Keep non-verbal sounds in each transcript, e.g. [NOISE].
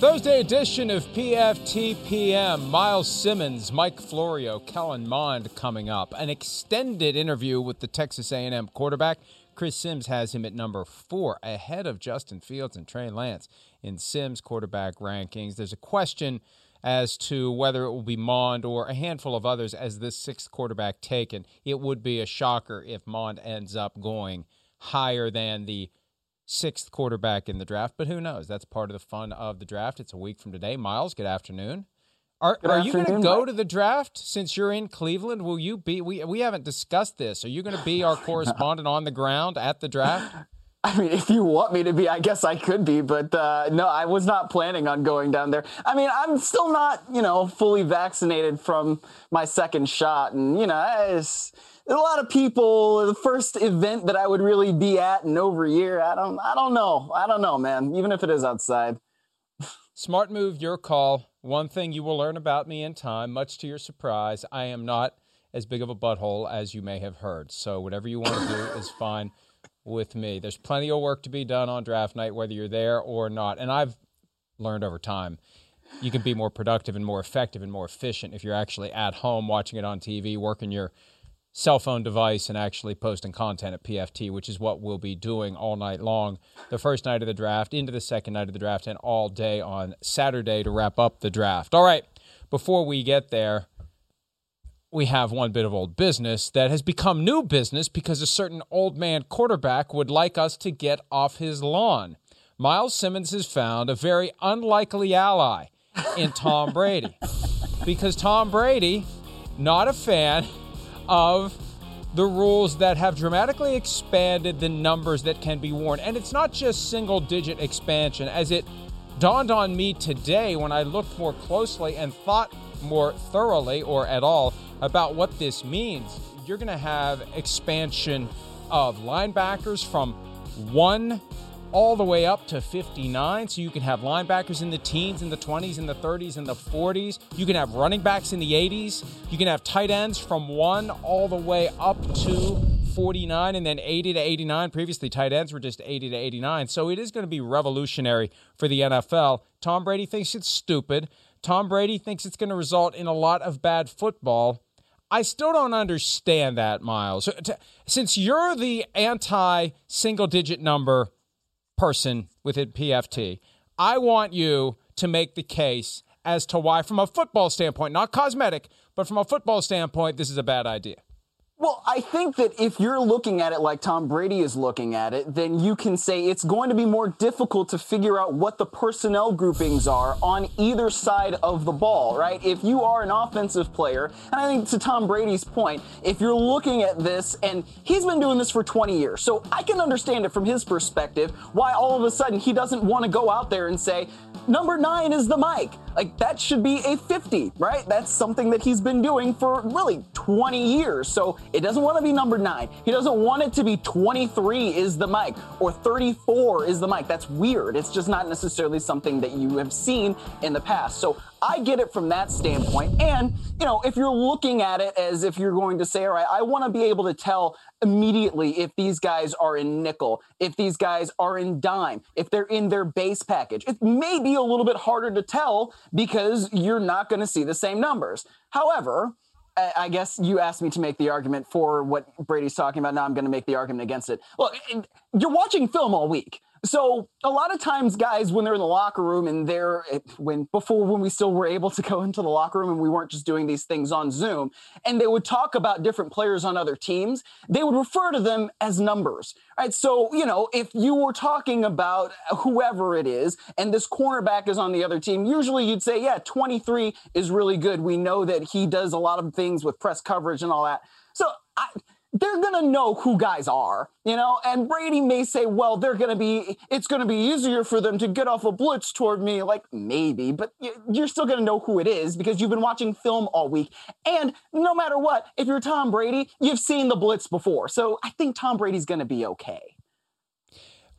Thursday edition of PFTPM. Myles Simmons, Mike Florio, Kellen Mond coming up. An extended interview with the Texas A&M quarterback. Chris Sims has him at number four, ahead of Justin Fields and Trey Lance in Sims quarterback rankings. There's a question as to whether it will be Mond or a handful of others as this sixth quarterback taken. It would be a shocker if Mond ends up going higher than the sixth quarterback in the draft, but who knows? That's part of the fun of the draft. It's a week from today. Myles, good afternoon. Are, good are afternoon. you going to go to the draft since you're in Cleveland? Will you be? We we haven't discussed this. Are you going to be our [LAUGHS] correspondent on the ground at the draft? [LAUGHS] I mean, if you want me to be, I guess I could be, but uh, no, I was not planning on going down there. I mean, I'm still not, you know, fully vaccinated from my second shot, and you know, it's a lot of people the first event that i would really be at in over a year i don't i don't know. I don't know man even if it is outside. Smart move your call. One thing you will learn about me in time much to your surprise i am not as big of a butthole as you may have heard. So whatever you want to do is fine with me. There's plenty of work to be done on draft night whether you're there or not. And i've learned over time you can be more productive and more effective and more efficient if you're actually at home watching it on tv working your cell phone device and actually posting content at PFT, which is what we'll be doing all night long, the first night of the draft, into the second night of the draft, and all day on Saturday to wrap up the draft. All right, before we get there, we have one bit of old business that has become new business because a certain old man quarterback would like us to get off his lawn. Myles Simmons has found a very unlikely ally in Tom Brady [LAUGHS] because Tom Brady, not a fan of the rules that have dramatically expanded the numbers that can be worn. And it's not just single digit expansion, as it dawned on me today when I looked more closely and thought more thoroughly or at all about what this means. You're going to have expansion of linebackers from one all the way up to 59. So you can have linebackers in the teens, in the 20s, in the 30s, in the 40s. You can have running backs in the 80s. You can have tight ends from one all the way up to 49 and then 80 to 89. Previously, tight ends were just 80 to 89. So it is going to be revolutionary for the NFL. Tom Brady thinks it's stupid. Tom Brady thinks it's going to result in a lot of bad football. I still don't understand that, Myles. Since you're the anti single digit number person with within PFT. I want you to make the case as to why, from a football standpoint, not cosmetic, but from a football standpoint, this is a bad idea. Well, I think that if you're looking at it like Tom Brady is looking at it, then you can say it's going to be more difficult to figure out what the personnel groupings are on either side of the ball, right? If you are an offensive player, and I think to Tom Brady's point, if you're looking at this, and he's been doing this for 20 years, so I can understand it from his perspective why all of a sudden he doesn't want to go out there and say, number nine is the Mike. Like that should be a 50, right? That's something that he's been doing for really 20 years. So it doesn't want to be number nine. He doesn't want it to be 23 is the Mike or 34 is the Mike. That's weird. It's just not necessarily something that you have seen in the past. So I get it from that standpoint. And, you know, if you're looking at it as if you're going to say, all right, I want to be able to tell immediately if these guys are in nickel, if these guys are in dime, if they're in their base package. It may be a little bit harder to tell because you're not going to see the same numbers. However, I guess you asked me to make the argument for what Brady's talking about. Now I'm going to make the argument against it. Look, you're watching film all week. So a lot of times, guys, when they're in the locker room and they're eh, when before when we still were able to go [LAUGHS] into the locker room and we weren't just doing these things on Zoom, and they would talk about different players on other teams, they would refer to them as numbers. Right. So, you know, if you were talking about whoever it is and this cornerback is on the other team, usually you'd say, yeah, 23 is really good. We know that he does a lot of things with press coverage and all that. So I they're going to know who guys are, you know, and Brady may say, well, they're going to be, it's going to be easier for them to get off a blitz toward me. Like maybe, but you're still going to know who it is because you've been watching film all week. And no matter what, if you're Tom Brady, you've seen the blitz before. So I think Tom Brady's going to be okay.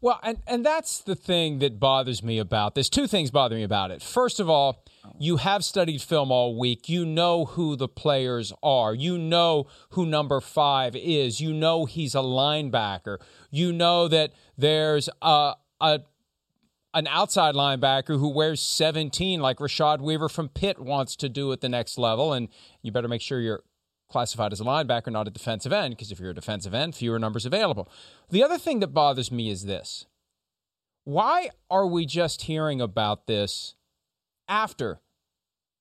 Well, and, and that's the thing that bothers me about this. Two things bother me about it. First of all, you have studied film all week. You know who the players are. You know who number five is. You know he's a linebacker. You know that there's a, a an outside linebacker who wears 17, like Rashad Weaver from Pitt wants to do at the next level. And you better make sure you're classified as a linebacker, not a defensive end, because if you're a defensive end, fewer numbers available. The other thing that bothers me is this why are we just hearing about this after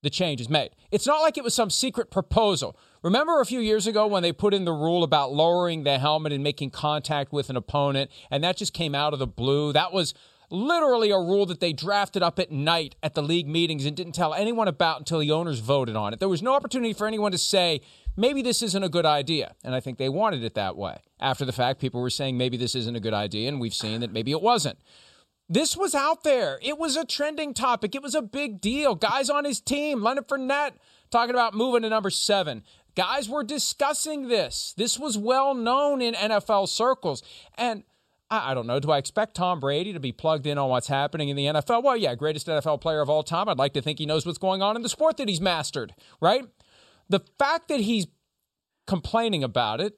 the change is made? It's not like it was some secret proposal. Remember a few years ago when they put in the rule about lowering the helmet and making contact with an opponent, and that just came out of the blue? That was literally a rule that they drafted up at night at the league meetings and didn't tell anyone about until the owners voted on it. There was no opportunity for anyone to say, maybe this isn't a good idea. And I think they wanted it that way. After the fact, people were saying maybe this isn't a good idea, and we've seen that maybe it wasn't. This was out there. It was a trending topic. It was a big deal. Guys on his team, Leonard Fournette, talking about moving to number seven. Guys were discussing this. This was well known in NFL circles. And I, don't know. Do I expect Tom Brady to be plugged in on what's happening in the NFL? Well, yeah, greatest NFL player of all time. I'd like to think he knows what's going on in the sport that he's mastered, right? The fact that he's complaining about it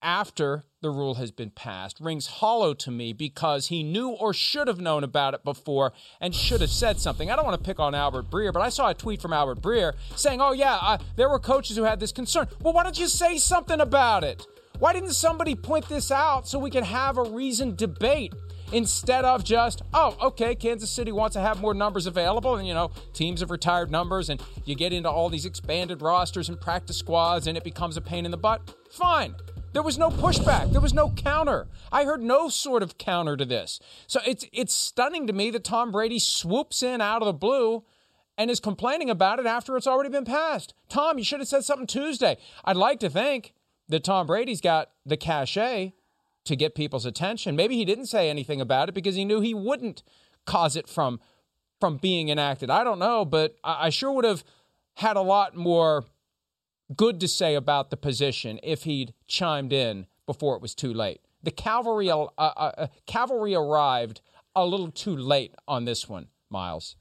after the rule has been passed rings hollow to me because he knew or should have known about it before and should have said something. I don't want to pick on Albert Breer, but I saw a tweet from Albert Breer saying, oh, yeah, uh, there were coaches who had this concern. Well, why don't you say something about it? Why didn't somebody point this out so we could have a reasoned debate? Instead of just, oh, okay, Kansas City wants to have more numbers available, and you know, teams have retired numbers, and you get into all these expanded rosters and practice squads, and it becomes a pain in the butt. Fine. There was no pushback. There was no counter. I heard no sort of counter to this. So it's it's stunning to me that Tom Brady swoops in out of the blue and is complaining about it after it's already been passed. Tom, you should have said something Tuesday. I'd like to think that Tom Brady's got the cachet to get people's attention. Maybe he didn't say anything about it because he knew he wouldn't cause it from from being enacted. I don't know, but I, I sure would have had a lot more good to say about the position if he'd chimed in before it was too late. The cavalry uh, uh, uh cavalry arrived a little too late on this one, Myles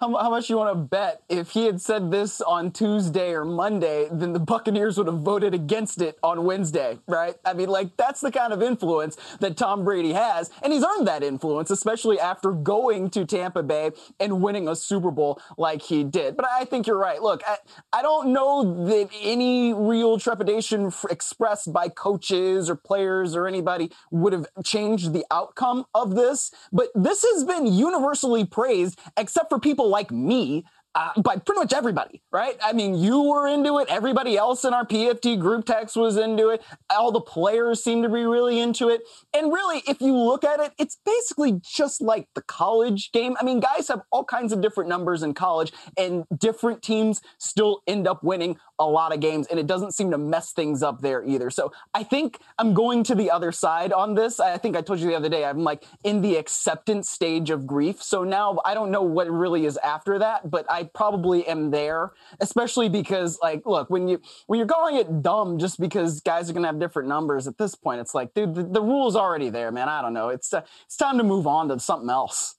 how, how much you want to bet if he had said this on Tuesday or Monday, then the Buccaneers would have voted against it on Wednesday, right? I mean, like, that's the kind of influence that Tom Brady has. And he's earned that influence, especially after going to Tampa Bay and winning a Super Bowl like he did. But I think you're right. Look, I, I don't know that any real trepidation expressed by coaches or players or anybody would have changed the outcome of this. But this has been universally praised, except for people like me uh, by pretty much everybody, right? I mean, you were into it. Everybody else in our PFT group text was into it. All the players seem to be really into it. And really, if you look at it, it's basically just like the college game. I mean, guys have all kinds of different numbers in college, and different teams still end up winning a lot of games, and it doesn't seem to mess things up there either. So I think I'm going to the other side on this. I think I told you the other day, I'm like in the acceptance stage of grief. So now I don't know what really is after that, but I probably am there, especially because like, look, when you when you're calling it dumb just because guys are gonna have different numbers at this point, it's like, dude, the, the rule's already there, man. I don't know. It's uh, it's time to move on to something else.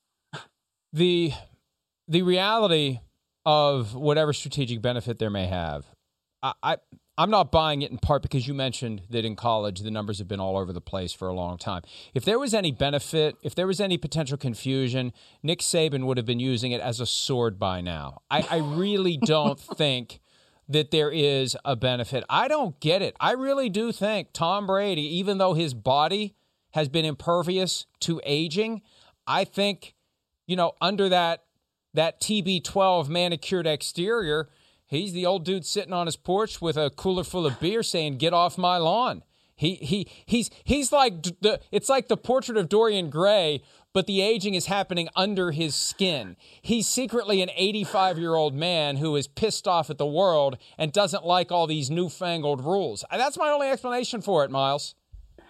The the reality of whatever strategic benefit there may have, I, I I'm not buying it in part because you mentioned that in college the numbers have been all over the place for a long time. If there was any benefit, if there was any potential confusion, Nick Saban would have been using it as a sword by now. I, I really [LAUGHS] don't think that there is a benefit. I don't get it. I really do think Tom Brady, even though his body has been impervious to aging, I think, you know, under that that TB12 manicured exterior, He's the old dude sitting on his porch with a cooler full of beer saying, Get off my lawn. He he he's he's like the it's like the portrait of Dorian Gray, but the aging is happening under his skin. He's secretly an 85 year old man who is pissed off at the world and doesn't like all these newfangled rules. That's my only explanation for it, Myles.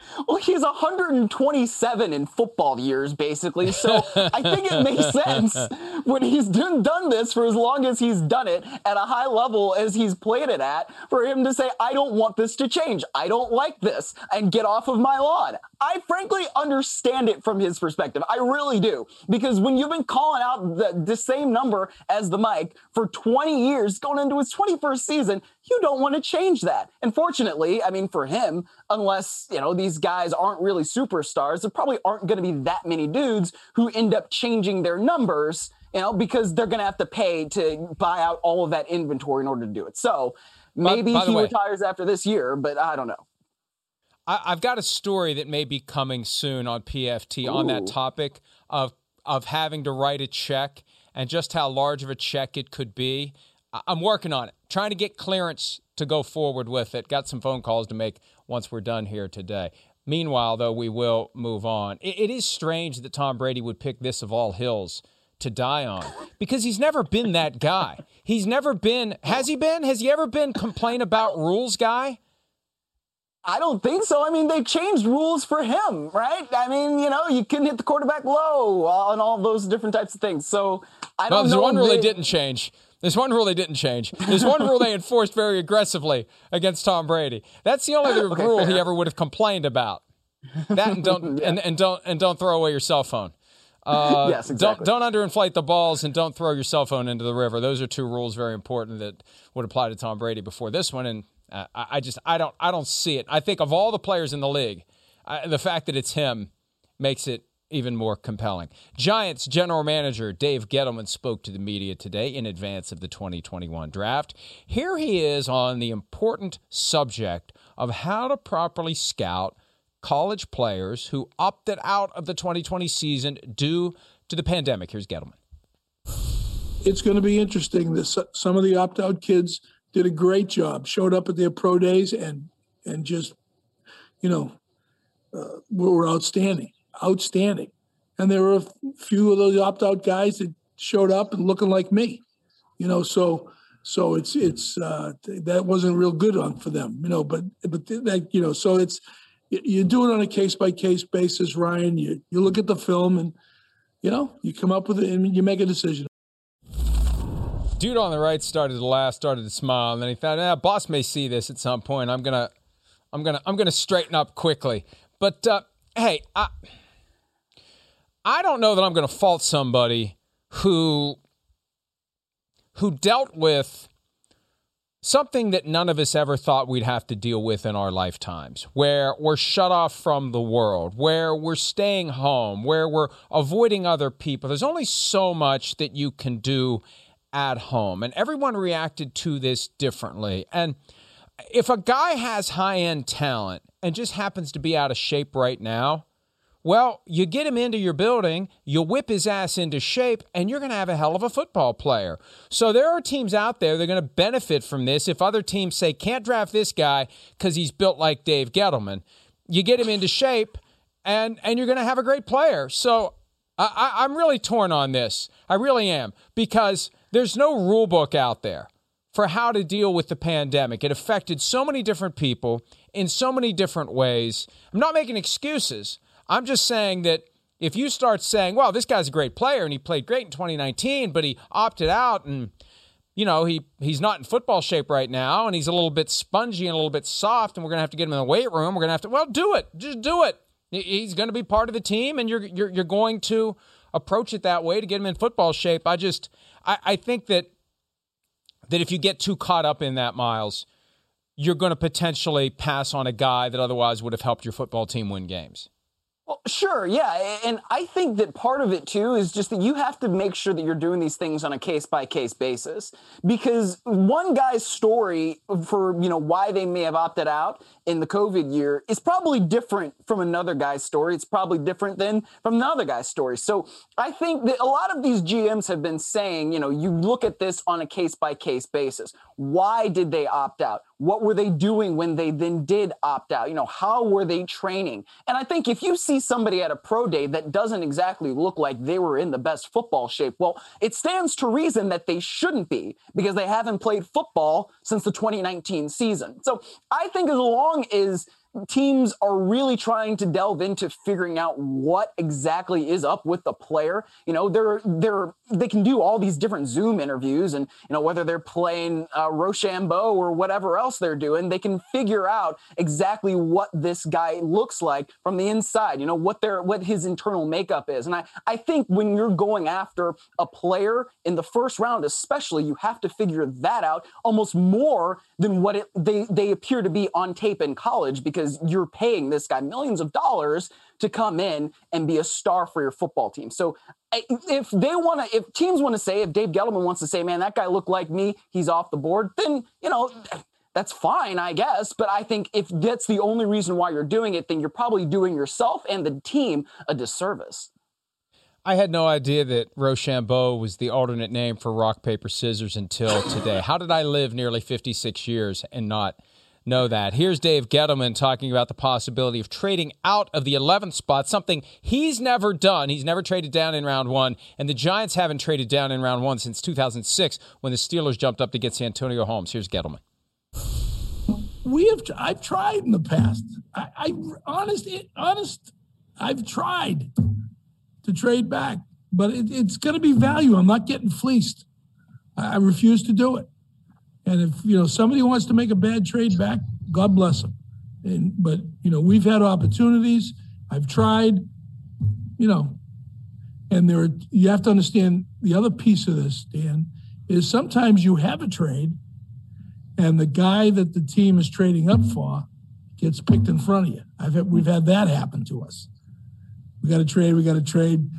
[LAUGHS] Well, he's 127 in football years, basically. So I think it makes [LAUGHS] sense when he's done, done this for as long as he's done it at a high level as he's played it at, for him to say, I don't want this to change. I don't like this and get off of my lawn. I frankly understand it from his perspective. I really do. Because when you've been calling out the, the same number as the Mike for 20 years, going into his 21st season, you don't want to change that. And fortunately, I mean, for him, unless, you know, these guys aren't really superstars, there probably aren't going to be that many dudes who end up changing their numbers, you know, because they're going to have to pay to buy out all of that inventory in order to do it. So maybe by, by he way, retires after this year, but I don't know. I, have got a story that may be coming soon on PFT Ooh. on that topic of of having to write a check and just how large of a check it could be. I'm working on it, trying to get clearance to go forward with it. Got some phone calls to make once we're done here today. Meanwhile, though, we will move on. it, it is strange that Tom Brady would pick this of all hills to die on because he's never been that guy. He's never been, has he been? Has he ever been complain about rules guy? I don't think so. I mean, they changed rules for him, right? I mean, you know, you couldn't hit the quarterback low and all those different types of things. So I don't there's know. one rule they, they didn't change. There's one rule they didn't change. There's one rule they enforced very aggressively against Tom Brady. That's the only [LAUGHS] okay, rule he ever would have complained about. That and don't [LAUGHS] yeah. and, and don't and don't throw away your cell phone. Uh, [LAUGHS] yes, exactly. Don't don't underinflate the balls and don't throw your cell phone into the river. Those are two rules very important that would apply to Tom Brady before this one. And uh, I just I don't I don't see it. I think of all the players in the league, I, the fact that it's him makes it even more compelling. Giants general manager Dave Gettleman spoke to the media today in advance of the 2021 draft. Here he is on the important subject of how to properly scout college players who opted out of the 2020 season due to the pandemic. Here's Gettleman. It's going to be interesting. This, some of the opt out kids did a great job, showed up at their pro days and and just, you know, uh, were outstanding outstanding. And there were a few of those opt out guys that showed up and looking like me, you know. So so it's it's uh, that wasn't real good on for them, you know. But but that you know, so it's you do it on a case by case basis, Ryan. You you look at the film and you know you come up with it and you make a decision. Dude on the right started to laugh, started to smile, and then he thought, ah, boss may see this at some point. I'm gonna, I'm gonna, I'm gonna straighten up quickly. But uh, hey, I, I don't know that I'm to fault somebody who who dealt with something that none of us ever thought we'd have to deal with in our lifetimes, where we're shut off from the world, where we're staying home, where we're avoiding other people. There's only so much that you can do at home, and everyone reacted to this differently. And if a guy has high end talent and just happens to be out of shape right now, well, you get him into your building, you whip his ass into shape, and you're going to have a hell of a football player. So there are teams out there that are going to benefit from this. If other teams say, can't draft this guy because he's built like Dave Gettleman, you get him into shape, and, and you're going to have a great player. So I, I'm really torn on this. I really am, because there's no rule book out there for how to deal with the pandemic. It affected so many different people in so many different ways. I'm not making excuses. I'm just saying that if you start saying, well, this guy's a great player and he played great in 2019, but he opted out and you know, he he's not in football shape right now and he's a little bit spongy and a little bit soft and we're going to have to get him in the weight room. We're going to have to well, do it. Just do it. He's going to be part of the team and you're you're you're going to approach it that way to get him in football shape. I just I, I think that that if you get too caught up in that, Myles, you're going to potentially pass on a guy that otherwise would have helped your football team win games. Sure, yeah. And I think that part of it too is just that you have to make sure that you're doing these things on a case by case basis. Because one guy's story for, you know, why they may have opted out in the COVID year is probably different from another guy's story. It's probably different than from another guy's story. So I think that a lot of these GMs have been saying, you know, you look at this on a case by case basis. Why did they opt out? What were they doing when they then did opt out? You know, how were they training? And I think if you see somebody at a pro day that doesn't exactly look like they were in the best football shape, well, it stands to reason that they shouldn't be because they haven't played football since the 2019 season. So I think as long as teams are really trying to delve into figuring out what exactly is up with the player. You know, they're they're they can do all these different Zoom interviews, and you know whether they're playing uh, Rochambeau or whatever else they're doing, they can figure out exactly what this guy looks like from the inside. You know what their what his internal makeup is, and I I think when you're going after a player in the first round, especially, you have to figure that out almost more than what it, they they appear to be on tape in college because you're paying this guy millions of dollars to come in and be a star for your football team. So if they want to, if teams want to say, if Dave Gettleman wants to say, man, that guy looked like me, he's off the board, then, you know, that's fine, I guess. But I think if that's the only reason why you're doing it, then you're probably doing yourself and the team a disservice. I had no idea that Rochambeau was the alternate name for rock, paper, scissors until today. How did I live nearly 56 years and not know that. Here's Dave Gettleman talking about the possibility of trading out of the 11th spot, something he's never done. He's never traded down in round one, and the Giants haven't traded down in round one since 2006 when the Steelers jumped up to get Santonio Holmes. Here's Gettleman. We have. I've tried in the past. I, I honest, honest. I've tried to trade back, but it, it's going to be value. I'm not getting fleeced. I, I refuse to do it. And if you know somebody wants to make a bad trade back, God bless them. And but you know we've had opportunities. I've tried. You know, and there are, you have to understand the other piece of this, Dan, is sometimes you have a trade, and the guy that the team is trading up for gets picked in front of you. I've had, we've had that happen to us. We got to trade. We got to trade,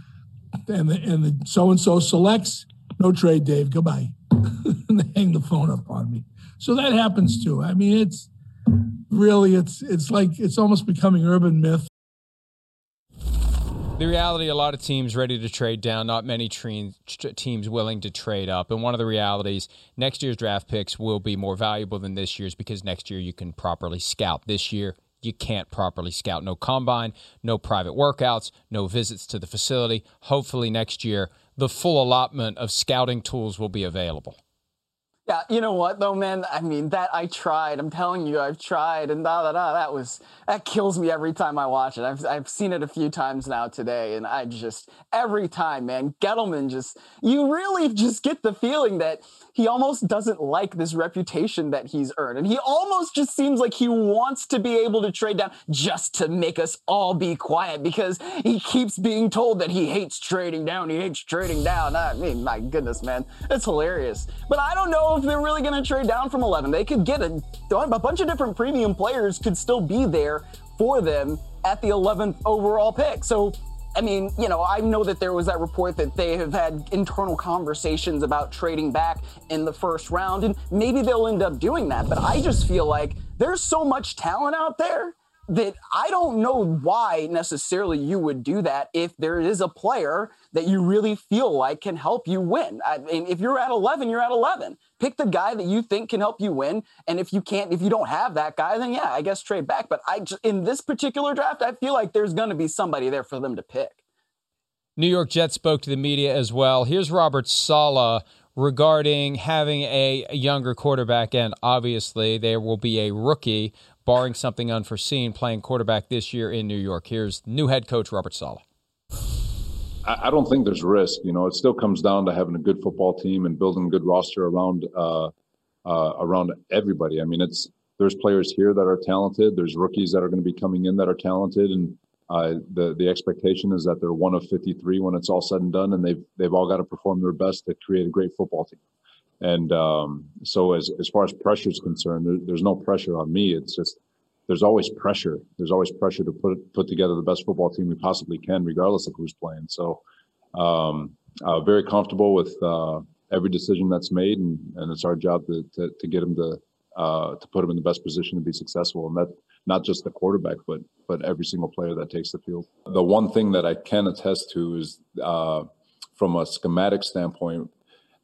and the and the so and so selects no trade, Dave. Goodbye. and [LAUGHS] they hang the phone up on me. So that happens too. I mean, it's really it's it's like it's almost becoming urban myth. The reality, a lot of teams ready to trade down, not many tre- teams willing to trade up. And one of the realities, next year's draft picks will be more valuable than this year's because next year you can properly scout. This year, you can't properly scout. No combine, no private workouts, no visits to the facility. Hopefully, next year, the full allotment of scouting tools will be available. Yeah, you know what though, man? I mean, that I tried. I'm telling you, I've tried, and da da da. That was that kills me every time I watch it. I've I've seen it a few times now today, and I just every time, man, Gettleman just you really just get the feeling that he almost doesn't like this reputation that he's earned. And he almost just seems like he wants to be able to trade down just to make us all be quiet because he keeps being told that he hates trading down. He hates trading down. I mean, my goodness, man, it's hilarious. But I don't know if they're really going to trade down from 11. They could get a, a bunch of different premium players could still be there for them at the 11th overall pick. So I mean, you know, I know that there was that report that they have had internal conversations about trading back in the first round, and maybe they'll end up doing that. But I just feel like there's so much talent out there that I don't know why necessarily you would do that if there is a player that you really feel like can help you win. I mean, if you're at 11, you're at 11. Pick the guy that you think can help you win. And if you can't, if you don't have that guy, then yeah, I guess trade back. But I, in this particular draft, I feel like there's going to be somebody there for them to pick. New York Jets spoke to the media as well. Here's Robert Saleh regarding having a younger quarterback, and obviously there will be a rookie barring something unforeseen, playing quarterback this year in New York. Here's new head coach Robert Saleh. I don't think there's risk. You know, it still comes down to having a good football team and building a good roster around uh, uh, around everybody. I mean, it's there's players here that are talented. There's rookies that are going to be coming in that are talented, and uh, the the expectation is that they're one of 53 when it's all said and done, and they've they've all got to perform their best to create a great football team. And um, so, as as far as pressure is concerned, there, there's no pressure on me. It's just there's always pressure. There's always pressure to put put together the best football team we possibly can, regardless of who's playing. So, um, uh, very comfortable with uh, every decision that's made, and, and it's our job to to, to get him to uh, to put them in the best position to be successful, and that not just the quarterback, but but every single player that takes the field. The one thing that I can attest to is uh, from a schematic standpoint,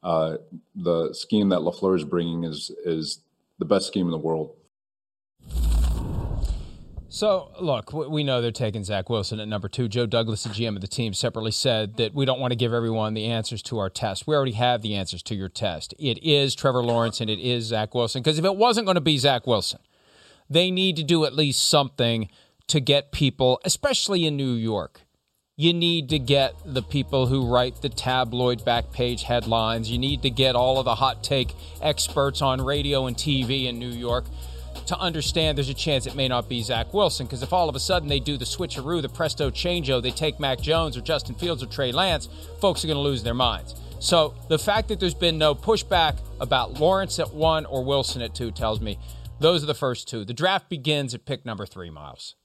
uh, the scheme that LaFleur is bringing is is the best scheme in the world. So, look, we know they're taking Zach Wilson at number two. Joe Douglas, the GM of the team, separately said that we don't want to give everyone the answers to our test. We already have the answers to your test. It is Trevor Lawrence and it is Zach Wilson. Because if it wasn't going to be Zach Wilson, they need to do at least something to get people, especially in New York. You need to get the people who write the tabloid back page headlines. You need to get all of the hot take experts on radio and TV in New York to understand there's a chance it may not be Zach Wilson. Because if all of a sudden they do the switcheroo, the presto changeo, they take Mac Jones or Justin Fields or Trey Lance, folks are going to lose their minds. So the fact that there's been no pushback about Lawrence at one or Wilson at two tells me those are the first two. The draft begins at pick number three, Myles.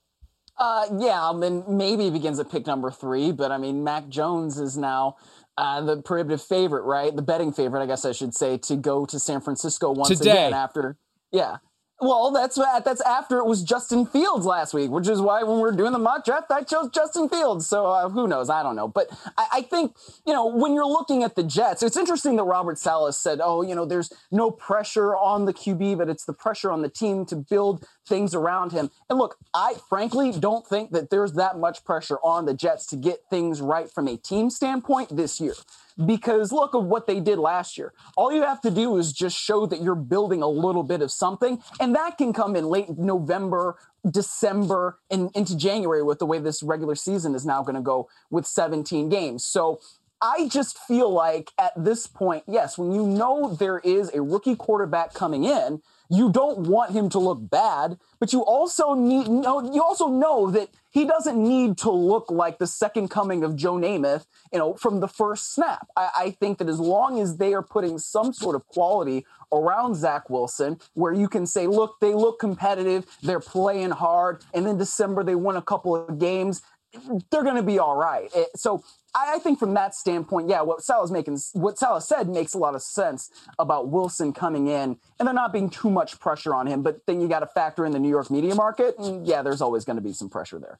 Uh, yeah, I mean, maybe begins at pick number three, but I mean, Mac Jones is now uh, the prohibitive favorite, right? The betting favorite, I guess I should say, to go to San Francisco once Today. again after. Yeah, well, that's that's after it was Justin Fields last week, which is why when we are doing the mock draft, I chose Justin Fields. So uh, who knows? I don't know. But I, I, think you know when you're looking at the Jets, it's interesting that Robert Salas said, "Oh, you know, there's no pressure on the QB, but it's the pressure on the team to build things around him." And look, I frankly don't think that there's that much pressure on the Jets to get things right from a team standpoint this year because look at what they did last year. All you have to do is just show that you're building a little bit of something, and that can come in late November, December, and into January with the way this regular season is now going to go with 17 games. So I just feel like at this point, yes, when you know there is a rookie quarterback coming in, you don't want him to look bad, but you also need you also know that he doesn't need to look like the second coming of Joe Namath, you know, from the first snap. I, I think that as long as they are putting some sort of quality around Zach Wilson, where you can say, look, they look competitive, they're playing hard, and then December they won a couple of games they're going to be all right. It, so I, I, think from that standpoint, yeah, what Saleh's making, what Saleh said makes a lot of sense about Wilson coming in and there not being too much pressure on him. But then you got to factor in the New York media market, and yeah, there's always going to be some pressure there.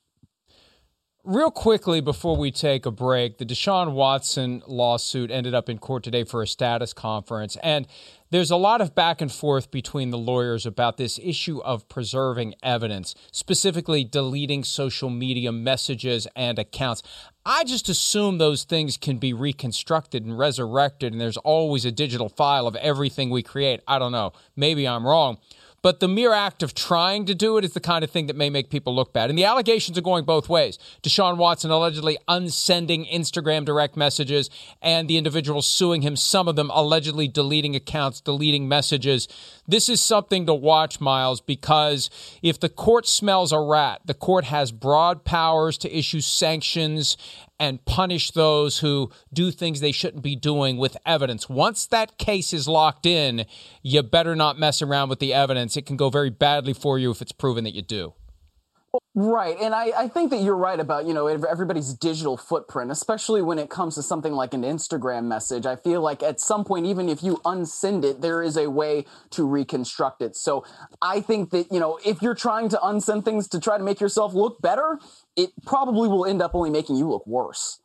Real quickly before we take a break, the Deshaun Watson lawsuit ended up in court today for a status conference. And there's a lot of back and forth between the lawyers about this issue of preserving evidence, specifically deleting social media messages and accounts. I just assume those things can be reconstructed and resurrected, and there's always a digital file of everything we create. I don't know. Maybe I'm wrong. But the mere act of trying to do it is the kind of thing that may make people look bad. And the allegations are going both ways. Deshaun Watson allegedly unsending Instagram direct messages and the individual suing him, some of them allegedly deleting accounts, deleting messages. This is something to watch, Myles, because if the court smells a rat, the court has broad powers to issue sanctions and punish those who do things they shouldn't be doing with evidence. Once that case is locked in, you better not mess around with the evidence. It can go very badly for you if it's proven that you do. Right. And I, I think that you're right about, you know, everybody's digital footprint, especially when it comes to something like an Instagram message. I feel like at some point, even if you unsend it, there is a way to reconstruct it. So I think that, you know, if you're trying to unsend things to try to make yourself look better, it probably will end up only making you look worse.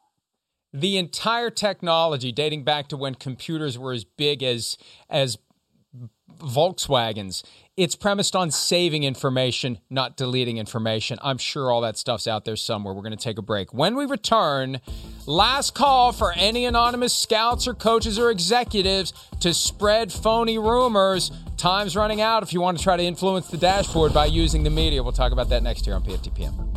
The entire technology dating back to when computers were as big as as Volkswagens. It's premised on saving information, not deleting information. I'm sure all that stuff's out there somewhere. We're going to take a break. When we return, last call for any anonymous scouts or coaches or executives to spread phony rumors. Time's running out if you want to try to influence the dashboard by using the media. We'll talk about that next year on PFTPM.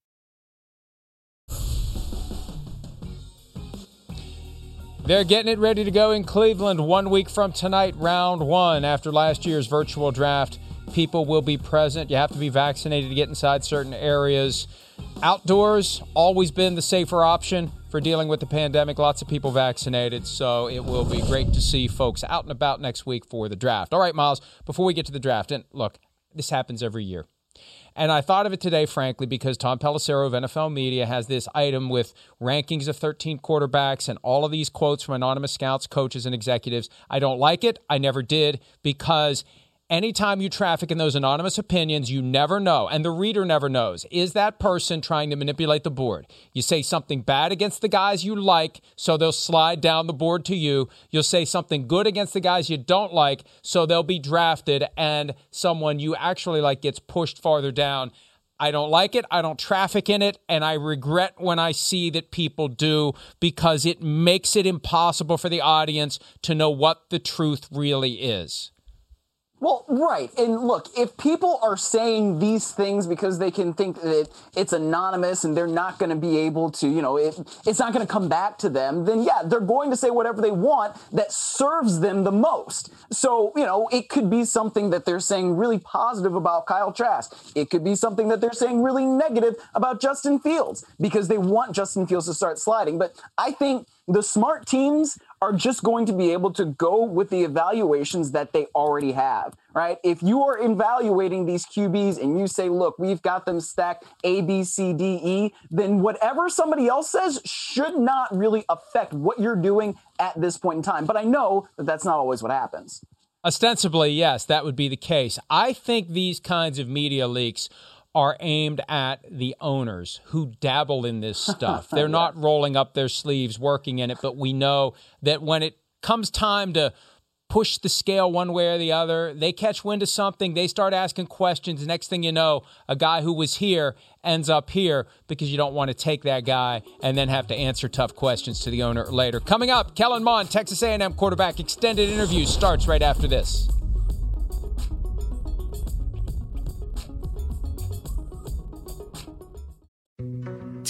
They're getting it ready to go in Cleveland one week from tonight, round one. After last year's virtual draft, people will be present. You have to be vaccinated to get inside certain areas. Outdoors, always been the safer option for dealing with the pandemic. Lots of people vaccinated, so it will be great to see folks out and about next week for the draft. All right, Myles, before we get to the draft, and look, this happens every year. And I thought of it today, frankly, because Tom Pelissero of NFL Media has this item with rankings of 13 quarterbacks and all of these quotes from anonymous scouts, coaches, and executives. I don't like it. I never did because anytime you traffic in those anonymous opinions, you never know, and the reader never knows. Is that person trying to manipulate the board? You say something bad against the guys you like, so they'll slide down the board to you. You'll say something good against the guys you don't like, so they'll be drafted, and someone you actually like gets pushed farther down. I don't like it. I don't traffic in it. And I regret when I see that people do because it makes it impossible for the audience to know what the truth really is. Well, right. And look, if people are saying these things because they can think that it's anonymous and they're not going to be able to, you know, it, it's not going to come back to them, then yeah, they're going to say whatever they want that serves them the most. So, you know, it could be something that they're saying really positive about Kyle Trask. It could be something that they're saying really negative about Justin Fields because they want Justin Fields to start sliding. But I think the smart teams are just going to be able to go with the evaluations that they already have, right? If you are evaluating these QBs and you say, look, we've got them stacked A, B, C, D, E, then whatever somebody else says should not really affect what you're doing at this point in time. But I know that that's not always what happens. Ostensibly, yes, that would be the case. I think these kinds of media leaks are aimed at the owners who dabble in this [LAUGHS] stuff. They're yeah. not rolling up their sleeves working in it, but we know that when it comes time to push the scale one way or the other, they catch wind of something, they start asking questions. Next thing you know, a guy who was here ends up here because you don't want to take that guy and then have to answer tough questions to the owner later. Coming up, Kellen Mond, Texas A&M quarterback extended interview starts right after this.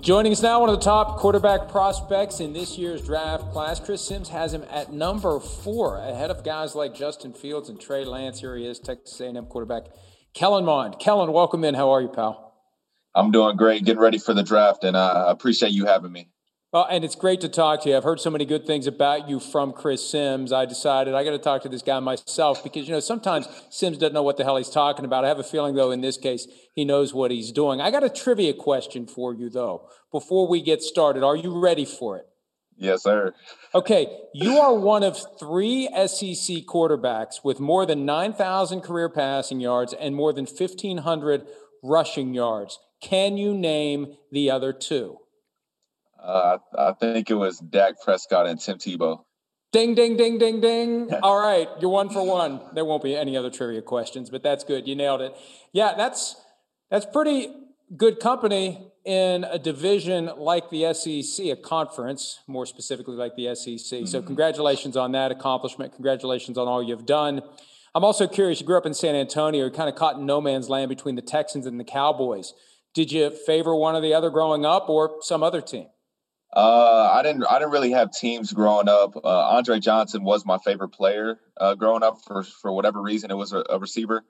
Joining us now, one of the top quarterback prospects in this year's draft class. Chris Sims has him at number four, ahead of guys like Justin Fields and Trey Lance. Here he is, Texas A&M quarterback Kellen Mond. Kellen, welcome in. How are you, pal? I'm doing great, getting ready for the draft, and uh, I appreciate you having me. Well, and it's great to talk to you. I've heard so many good things about you from Chris Sims. I decided I got to talk to this guy myself because, you know, sometimes Sims doesn't know what the hell he's talking about. I have a feeling, though, in this case, he knows what he's doing. I got a trivia question for you, though, before we get started. Are you ready for it? Yes, sir. Okay. You are one of three SEC quarterbacks with more than 9,000 career passing yards and more than 1,500 rushing yards. Can you name the other two? Uh, I think it was Dak Prescott and Tim Tebow. Ding, ding, ding, ding, ding. [LAUGHS] All right, you're one for one. There won't be any other trivia questions, but that's good. You nailed it. Yeah, that's that's pretty good company in a division like the SEC, a conference, more specifically like the SEC. Mm-hmm. So, congratulations on that accomplishment. Congratulations on all you've done. I'm also curious. You grew up in San Antonio. You're kind of caught in no man's land between the Texans and the Cowboys. Did you favor one or the other growing up, or some other team? Uh, I didn't. I didn't really have teams growing up. Uh, Andre Johnson was my favorite player uh, growing up for for whatever reason. It was a, a receiver,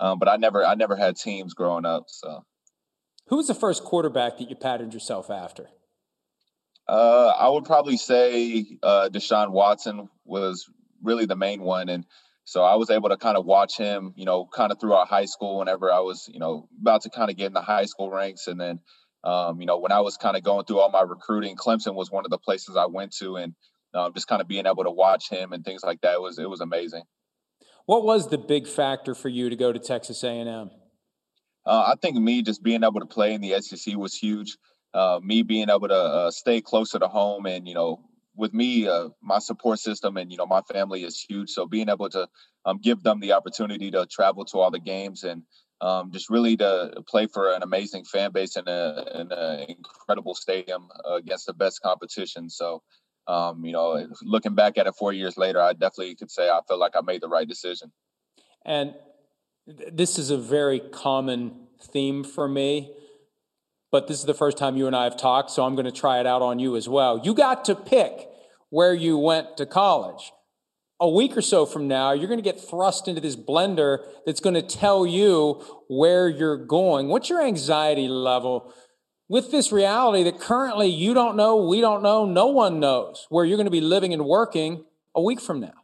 um, but I never I never had teams growing up. So, who was the first quarterback that you patterned yourself after? Uh, I would probably say uh, Deshaun Watson was really the main one, and so I was able to kind of watch him, you know, kind of throughout high school. Whenever I was, you know, about to kind of get in the high school ranks, and then um, you know, when I was kind of going through all my recruiting, Clemson was one of the places I went to, and um, just kind of being able to watch him and things like that it was it was amazing. What was the big factor for you to go to Texas A&M? Uh, I think me just being able to play in the SEC was huge. Uh, me being able to uh, stay closer to home, and you know, with me, uh, my support system and you know my family is huge. So being able to um, give them the opportunity to travel to all the games and um, just really to play for an amazing fan base in an incredible stadium against the best competition. So, um, you know, looking back at it four years later, I definitely could say I feel like I made the right decision. And this is a very common theme for me, but this is the first time you and I have talked, so I'm going to try it out on you as well. You got to pick where you went to college a week or so from now, you're going to get thrust into this blender that's going to tell you where you're going. What's your anxiety level with this reality that currently you don't know, we don't know, no one knows where you're going to be living and working a week from now?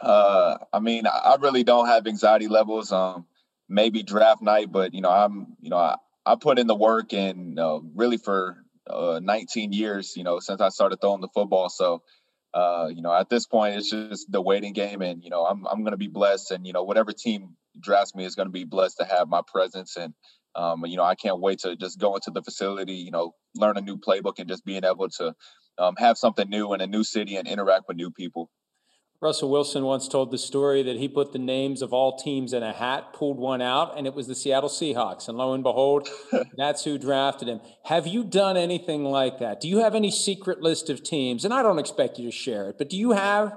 Uh, I mean, I really don't have anxiety levels. Um, maybe draft night, but you know, I'm, you know, I, I put in the work and uh, really for uh, 19 years, you know, since I started throwing the football. So uh, you know, at this point, it's just the waiting game, and you know, I'm I'm to be blessed, and you know, whatever team drafts me is to be blessed to have my presence, and um, you know, I can't wait to just go into the facility, you know, learn a new playbook, and just being able to um, have something new in a new city and interact with new people. Russell Wilson once told the story that he put the names of all teams in a hat, pulled one out, and it was the Seattle Seahawks. And lo and behold, [LAUGHS] that's who drafted him. Have you done anything like that? Do you have any secret list of teams? And I don't expect you to share it, but do you have,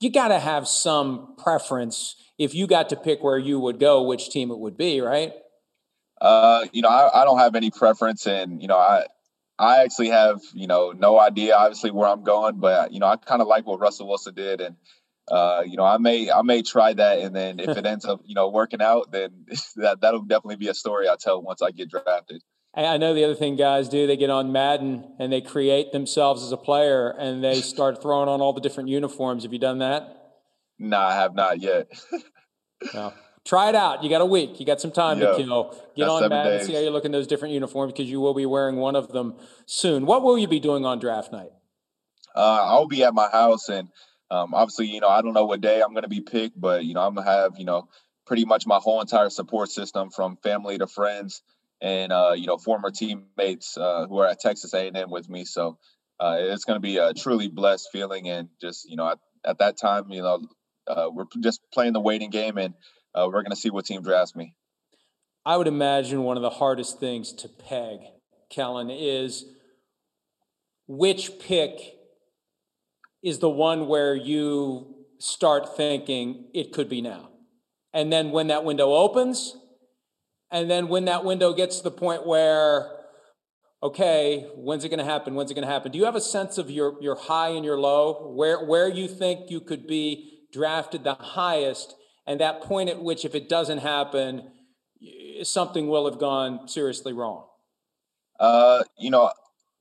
you got to have some preference if you got to pick where you would go, which team it would be, right? Uh, you know, I, I don't have any preference. And, you know, I, I actually have, you know, no idea obviously where I'm going, but you know, I kind of like what Russell Wilson did and uh, you know, I may I may try that, and then if it [LAUGHS] ends up you know working out, then [LAUGHS] that that'll definitely be a story I tell once I get drafted. I know the other thing guys do, they get on Madden and they create themselves as a player and they start throwing on all the different uniforms. Have you done that? No, I have not yet. [LAUGHS] no. Try it out. You got a week. You got some time to kill. Get on Madden and see how you look in those different uniforms because you will be wearing one of them soon. What will you be doing on draft night? Uh, I'll be at my house and um, obviously, you know, I don't know what day I'm going to be picked, but you know, I'm gonna have you know pretty much my whole entire support system from family to friends and uh, you know former teammates uh, who are at Texas A&M with me. So uh, it's going to be a truly blessed feeling, and just you know at, at that time, you know, uh, we're just playing the waiting game, and uh, we're going to see what team drafts me. I would imagine one of the hardest things to peg, Kellen, is which pick is the one where you start thinking it could be now. And then when that window opens, and then when that window gets to the point where, okay, when's it going to happen? When's it going to happen? Do you have a sense of your, your high and your low, where, where you think you could be drafted the highest, and that point at which, if it doesn't happen, something will have gone seriously wrong? Uh, you know,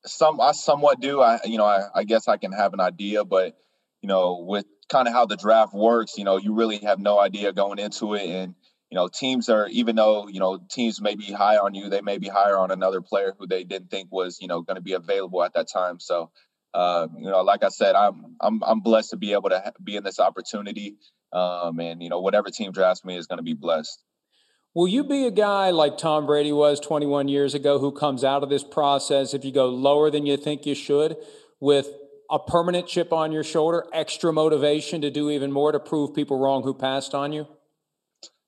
some I somewhat do. I you know I, I guess I can have an idea, but you know with kind of how the draft works, you know you really have no idea going into it, and you know teams are even though you know teams may be high on you, they may be higher on another player who they didn't think was you know going to be available at that time. So uh, you know, like I said, I'm I'm I'm blessed to be able to be in this opportunity, um, and you know whatever team drafts me is going to be blessed. Will you be a guy like Tom Brady was 21 years ago who comes out of this process if you go lower than you think you should with a permanent chip on your shoulder, extra motivation to do even more to prove people wrong who passed on you?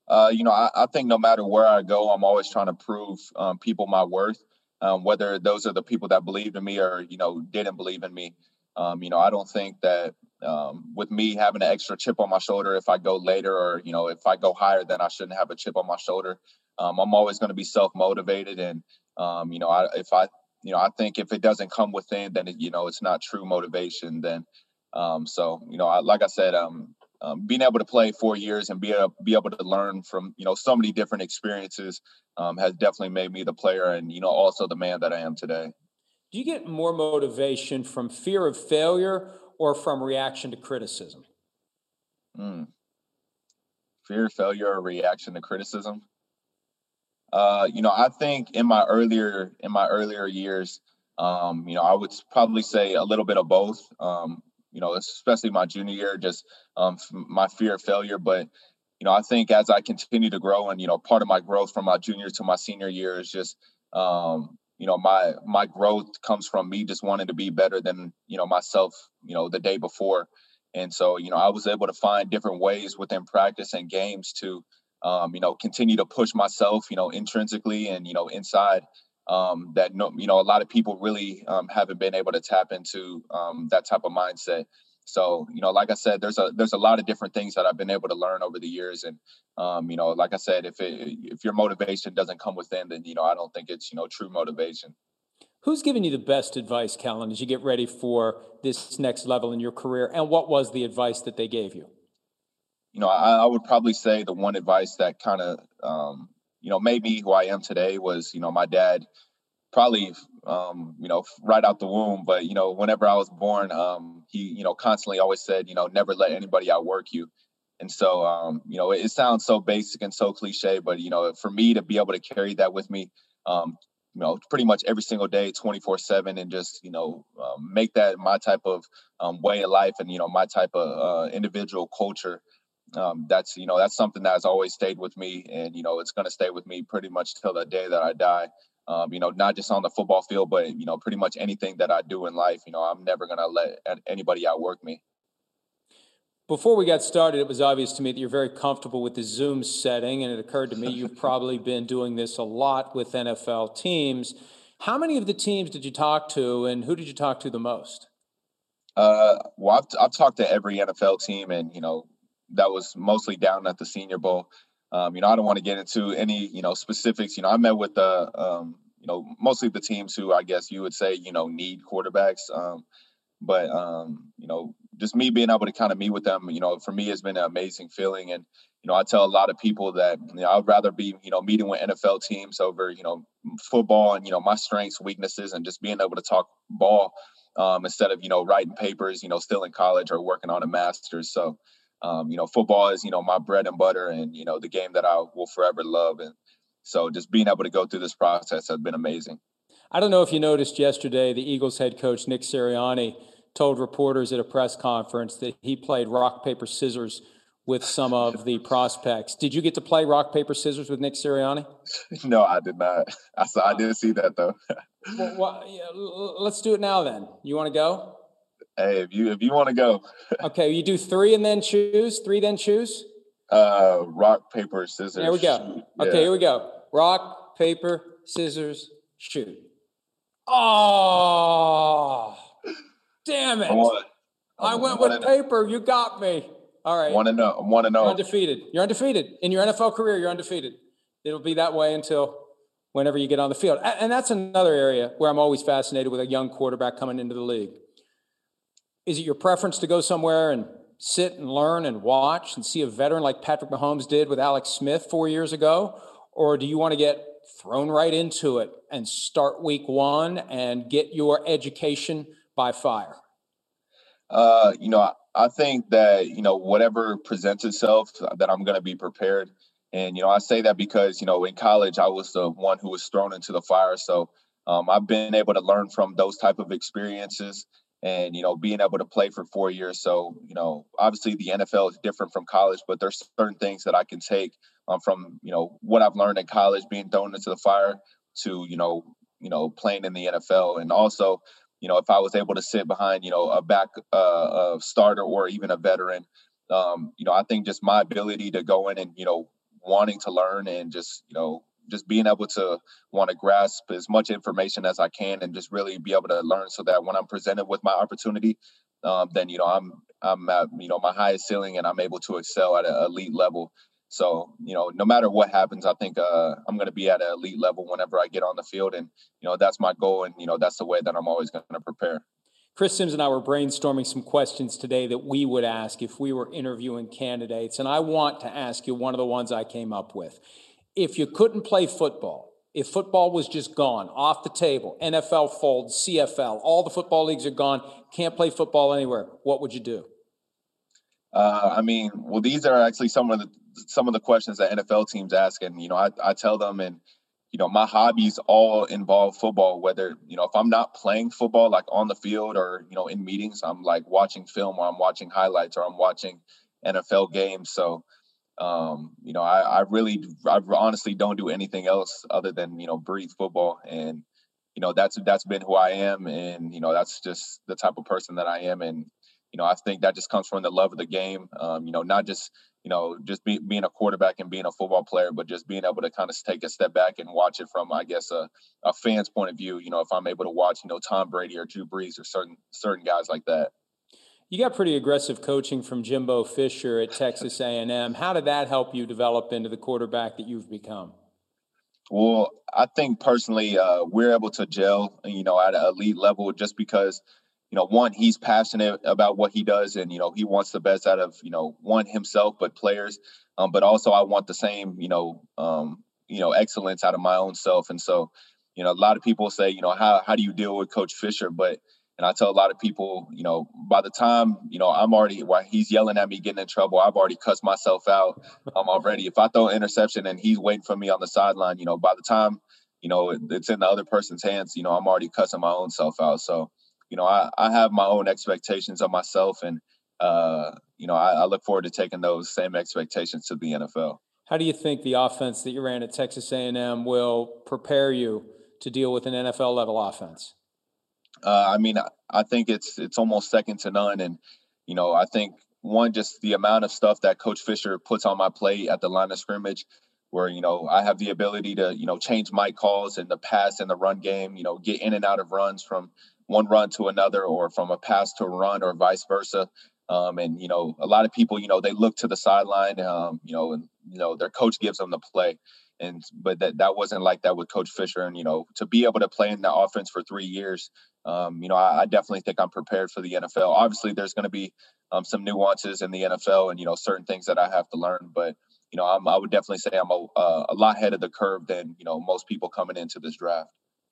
Uh, you know, I, I, think no matter where I go, I'm always trying to prove um, people my worth, um, whether those are the people that believed in me or, you know, didn't believe in me. Um, you know, I don't think that um, with me having an extra chip on my shoulder, if I go later or you know if I go higher, then I shouldn't have a chip on my shoulder. Um, I'm always going to be self motivated, and um, you know, I, if I you know I think if it doesn't come within, then it, you know it's not true motivation. Then um, so you know, I, like I said, um, being able to play four years and be able, be able to learn from you know so many different experiences has definitely made me the player and you know also the man that I am today. Do you get more motivation from fear of failure or from reaction to criticism? Mm. Fear, of failure, or reaction to criticism. Uh, you know, I think in my earlier in my earlier years, um, you know, I would probably say a little bit of both. Um, you know, especially my junior year, just um, my fear of failure. But you know, I think as I continue to grow, and you know, part of my growth from my junior to my senior year is just um, you know my my growth comes from me just wanting to be better than you know myself you know the day before. And so you know i was able to find different ways within practice and games to um, you know continue to push myself you know intrinsically and you know inside um, that no you know a lot of people really um, haven't been able to tap into um, that type of mindset so, you know, like I said, there's a there's a lot of different things that I've been able to learn over the years, and um, you know, like I said, if it, if your motivation doesn't come within, then you know, I don't think it's you know true motivation. Who's giving you the best advice, Kellen, as you get ready for this next level in your career, and what was the advice that they gave you? You know, I, I would probably say the one advice that kind of um, you know made me who I am today was you know my dad probably um, you know right out the womb but you know whenever i was born um, he you know constantly always said you know never let anybody outwork you and so um, you know it, it, sounds so basic and so cliche but you know for me to be able to carry that with me um, you know pretty much every single day 24 7 and just you know um, make that my type of um, way of life and you know my type of uh, individual culture um, that's you know that's something that has always stayed with me and you know it's going to stay with me pretty much till the day that i die um, you know, not just on the football field, but you know, pretty much anything that I do in life. You know, I'm never gonna let anybody outwork me. Before we got started, it was obvious to me that you're very comfortable with the Zoom setting, and it occurred to me [LAUGHS] you've probably been doing this a lot with NFL teams. How many of the teams did you talk to, and who did you talk to the most? Uh, well, I've, I've talked to every NFL team, and you know, that was mostly down at the Senior Bowl. Um, you know, I don't want to get into any, you know, specifics. You know, I met with the, um, you know, mostly the teams who I guess you would say, you know, need quarterbacks. Um, but um, you know, just me being able to kind of meet with them, you know, for me has been an amazing feeling. And you know, I tell a lot of people that you know, I'd rather be, you know, meeting with NFL teams over, you know, football and you know my strengths, weaknesses, and just being able to talk ball um, instead of you know writing papers, you know, still in college or working on a master's. So um, you know, football is, you know, my bread and butter and, you know, the game that I will forever love. And so just being able to go through this process has been amazing. I don't know if you noticed yesterday, the Eagles head coach, Nick Sirianni, told reporters at a press conference that he played rock, paper, scissors with some of the prospects. Did you get to play rock paper scissors with Nick Sirianni? [LAUGHS] No, I did not. I saw. I didn't see that though. [LAUGHS] well, well yeah, let's do it now then. You want to go? Hey, if you if you want to go. [LAUGHS] okay, you do three and then choose. Three then choose. Uh, rock paper scissors. There we go. Yeah. Okay, here we go. Rock paper scissors shoot. Oh, damn it! I went with paper. You got me. All right. Want to know? Want to know? You're undefeated. You're undefeated in your NFL career. You're undefeated. It'll be that way until whenever you get on the field. And that's another area where I'm always fascinated with a young quarterback coming into the league. Is it your preference to go somewhere and sit and learn and watch and see a veteran like Patrick Mahomes did with Alex Smith four years ago? Or do you want to get thrown right into it and start week one and get your education by fire? Uh, you know, I I think that you know whatever presents itself, that I'm going to be prepared. And you know, I say that because you know in college I was the one who was thrown into the fire, so um, I've been able to learn from those type of experiences. And you know, being able to play for four years, so you know, obviously the NFL is different from college, but there's certain things that I can take um, from you know what I've learned in college, being thrown into the fire, to you know, you know, playing in the NFL, and also you know, if I was able to sit behind, you know, a back uh, a starter or even a veteran, um, you know, I think just my ability to go in and, you know, wanting to learn and just, you know, just being able to want to grasp as much information as I can and just really be able to learn so that when I'm presented with my opportunity, um, then, you know, I'm, I'm at, you know, my highest ceiling and I'm able to excel at an elite level. So, you know, no matter what happens, I think uh, I'm going to be at an elite level whenever I get on the field. And, you know, that's my goal. And, you know, that's the way that I'm always going to prepare. Chris Sims and I were brainstorming some questions today that we would ask if we were interviewing candidates. And I want to ask you one of the ones I came up with. If you couldn't play football, if football was just gone, off the table, NFL folds, CFL, all the football leagues are gone, can't play football anywhere, what would you do? Uh, I mean, well, these are actually some of the some of the questions that NFL teams ask, and you know, I, I tell them, and you know, my hobbies all involve football. Whether you know, if I'm not playing football, like on the field or you know, in meetings, I'm like watching film or I'm watching highlights or I'm watching NFL games. So, um, you know, I, I really, I honestly don't do anything else other than you know, breathe football, and you know, that's that's been who I am, and you know, that's just the type of person that I am, and you know, I think that just comes from the love of the game. Um, you know, not just you know, just be, being a quarterback and being a football player, but just being able to kind of take a step back and watch it from, I guess, a, a fan's point of view. You know, if I'm able to watch, you know, Tom Brady or Drew Brees or certain certain guys like that. You got pretty aggressive coaching from Jimbo Fisher at Texas A&M. How did that help you develop into the quarterback that you've become? Well, I think personally, uh, we're able to gel, you know, at an elite level just because you know, one, he's passionate about what he does and, you know, he wants the best out of, you know, one himself, but players. Um, but also I want the same, you know, um, you know, excellence out of my own self. And so, you know, a lot of people say, you know, how, how do you deal with Coach Fisher? But, and I tell a lot of people, you know, by the time, you know, I'm already, while he's yelling at me, getting in trouble, I've already cussed myself out. I'm already, if I throw an interception and he's waiting for me on the sideline, you know, by the time, you know, it's in the other person's hands, you know, I'm already cussing my own self out. So, you know, I, I have my own expectations of myself, and uh, you know, I, I look forward to taking those same expectations to the NFL. How do you think the offense that you ran at Texas A&M will prepare you to deal with an NFL level offense? Uh, I mean, I think it's it's almost second to none, and you know, I think one just the amount of stuff that Coach Fisher puts on my plate at the line of scrimmage, where you know I have the ability to you know change my calls in the pass and the run game, you know, get in and out of runs from one run to another or from a pass to a run or vice versa. Um, and you know, a lot of people, you know, they look to the sideline, um, you know, and you know their coach gives them the play, and but that that wasn't like that with Coach Fisher. And you know, to be able to play in the offense for three years, um, you know, I, I, definitely think I'm prepared for the NFL. Obviously, there's going to be um, some nuances in the NFL, and you know, certain things that I have to learn. But you know, I'm, i would definitely say I'm a, a lot ahead of the curve than you know most people coming into this draft.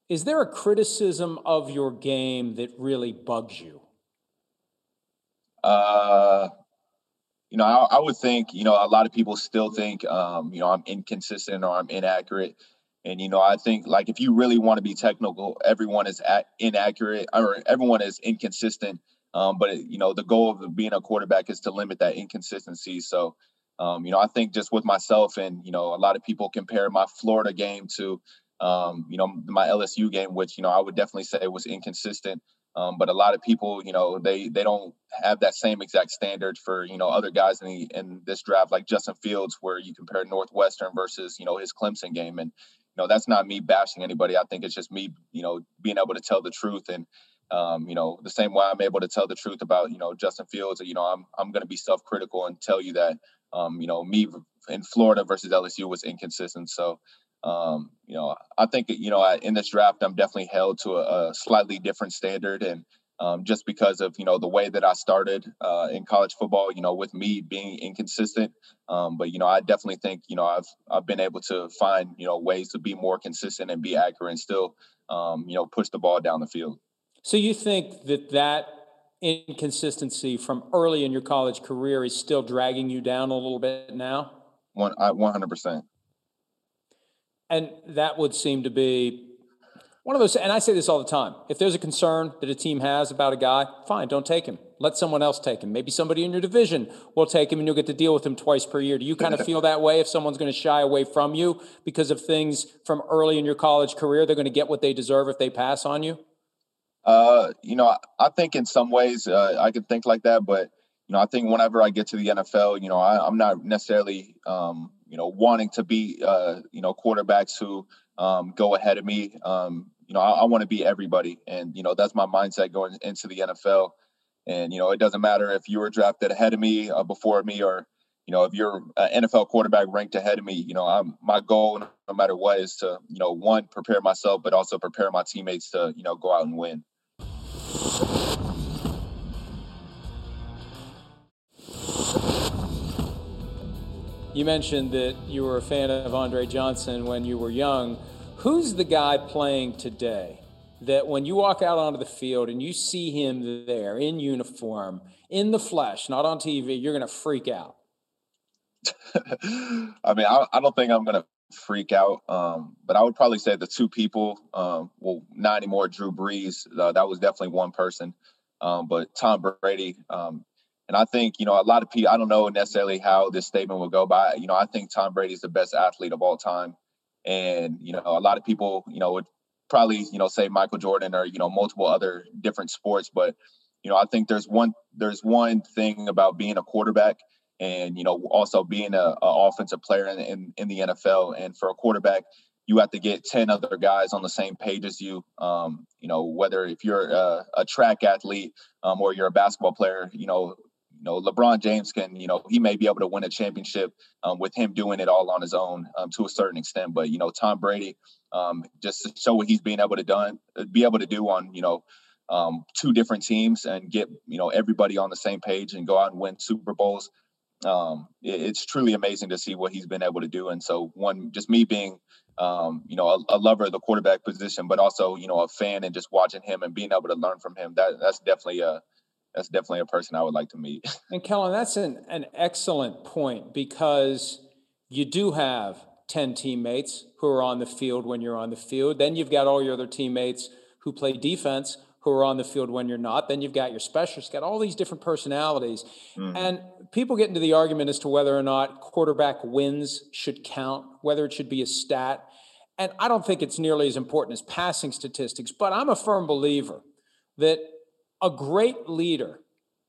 Is there a criticism of your game that really bugs you? Uh, you know, I, I, would think, you know, a lot of people still think, um, you know, I'm inconsistent or I'm inaccurate. And, you know, I think like if you really want to be technical, everyone is at inaccurate or everyone is inconsistent Um, but you know, the goal of being a quarterback is to limit that inconsistency. So, um, you know, I think just with myself and you know, a lot of people compare my Florida game to, um, you know, my LSU game, which you know I would definitely say was inconsistent. Um, but a lot of people, you know, they they don't have that same exact standard for you know other guys in the in this draft, like Justin Fields, where you compare Northwestern versus you know his Clemson game, and you know that's not me bashing anybody. I think it's just me, you know, being able to tell the truth and um, you know, the same way I'm able to tell the truth about, you know, Justin Fields, you know, I'm I'm going to be self-critical and tell you that, um, you know, me in Florida versus LSU was inconsistent. So, um, you know, I think you know, in this draft, I'm definitely held to a, a slightly different standard, and um, just because of you know the way that I started uh, in college football, you know, with me being inconsistent. Um, but you know, I definitely think you know I've I've been able to find you know ways to be more consistent and be accurate and still um, you know push the ball down the field. So you think that that inconsistency from early in your college career is still dragging you down a little bit now? One, one hundred percent. And that would seem to be one of those. And I say this all the time: if there's a concern that a team has about a guy, fine, don't take him. Let someone else take him. Maybe somebody in your division will take him, and you'll get to deal with him twice per year. Do you kind of feel that way? If someone's going to shy away from you because of things from early in your college career, they're going to get what they deserve if they pass on you. Uh, you know, I think in some ways uh, I could think like that, but you know, I think whenever I get to the NFL, you know, I, am not necessarily, um, you know, wanting to be, uh, you know, quarterbacks who um, go ahead of me. Um, you know, I, I want to be everybody, and you know, that's my mindset going into the NFL. And you know, it doesn't matter if you were drafted ahead of me, uh, before me, or you know, if you're an NFL quarterback ranked ahead of me, you know, I'm my goal, no matter what, is to you know, one prepare myself, but also prepare my teammates to you know go out and win. You mentioned that you were a fan of Andre Johnson when you were young. Who's the guy playing today that when you walk out onto the field and you see him there in uniform, in the flesh, not on TV, you're going to freak out? [LAUGHS] I mean, I, I, don't think I'm going to freak out, um, but I would probably say the two people, um, well, not anymore, Drew Brees. Uh, that was definitely one person. Um, but Tom Brady, um, and I think, you know, a lot of people, I don't know necessarily how this statement will go by. You know, I think Tom Brady is the best athlete of all time. And, you know, a lot of people, you know, would probably, you know, say Michael Jordan or, you know, multiple other different sports. But, you know, I think there's one, there's one thing about being a quarterback and, you know, also being a, a offensive player in, in, in the NFL. And for a quarterback, you have to get 10 other guys on the same page as you um, you know whether if you're a, a track athlete um, or you're a basketball player you know you know, LeBron James can, you know, he may be able to win a championship um, with him doing it all on his own um, to a certain extent. But you know, Tom Brady, um, just to show what he's being able to done, uh, be able to do on, you know, um, two different teams and get you know everybody on the same page and go out and win Super Bowls. Um, it, it's truly amazing to see what he's been able to do. And so, one, just me being um, you know, a, a, lover of the quarterback position, but also, you know, a fan and just watching him and being able to learn from him. That that's definitely a that's definitely a person I would like to meet. [LAUGHS] And Kellen, that's an, an excellent point because you do have 10 teammates who are on the field when you're on the field. Then you've got all your other teammates who play defense who are on the field when you're not. Then you've got your specialists, got all these different personalities. Mm-hmm. And people get into the argument as to whether or not quarterback wins should count, whether it should be a stat. And I don't think it's nearly as important as passing statistics, but I'm a firm believer that a great leader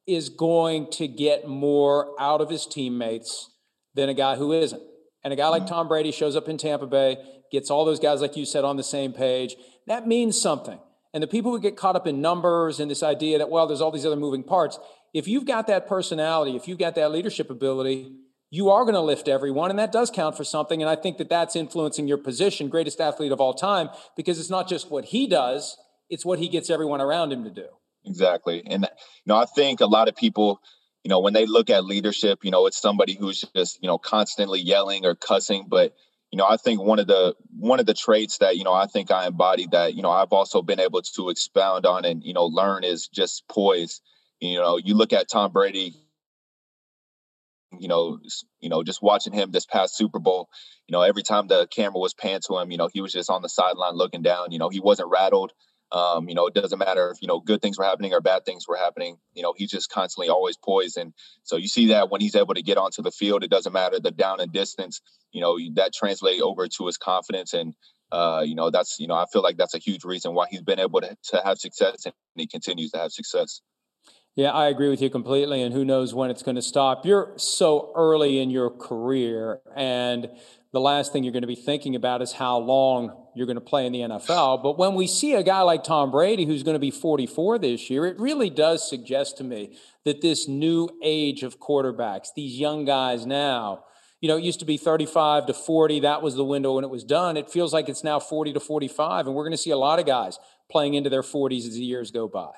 is going to get more out of his teammates than a guy who isn't. And a guy like Tom Brady shows up in Tampa Bay, gets all those guys, like you said, on the same page. That means something. And the people who get caught up in numbers and this idea that, well, there's all these other moving parts, if you've got that personality, if you've got that leadership ability, you are going to lift everyone. And that does count for something. And I think that that's influencing your position, greatest athlete of all time, because it's not just what he does, it's what he gets everyone around him to do. Exactly. And, you know, I think a lot of people, you know, when they look at leadership, you know, it's somebody who's just, you know, constantly yelling or cussing. But, you know, I think one of the one of the traits that, you know, I think I embody that, you know, I've also been able to expound on and, you know, learn is just poise. You know, you look at Tom Brady, you know, you know, just watching him this past Super Bowl, you know, every time the camera was panned to him, you know, he was just on the sideline looking down. You know, he wasn't rattled. Um, you know, it doesn't matter if, you know, good things were happening or bad things were happening. You know, he's just constantly always poised. And so you see that when he's able to get onto the field, it doesn't matter the down and distance, you know, that translate over to his confidence. And, uh, you know, that's, you know, I feel like that's a huge reason why he's been able to, to have success and he continues to have success. Yeah, I agree with you completely. And who knows when it's going to stop. You're so early in your career. And the last thing you're going to be thinking about is how long you're going to play in the NFL. But when we see a guy like Tom Brady, who's going to be 44 this year, it really does suggest to me that this new age of quarterbacks, these young guys now, you know, it used to be 35 to 40. That was the window when it was done. It feels like it's now 40 to 45. And we're going to see a lot of guys playing into their 40s as the years go by.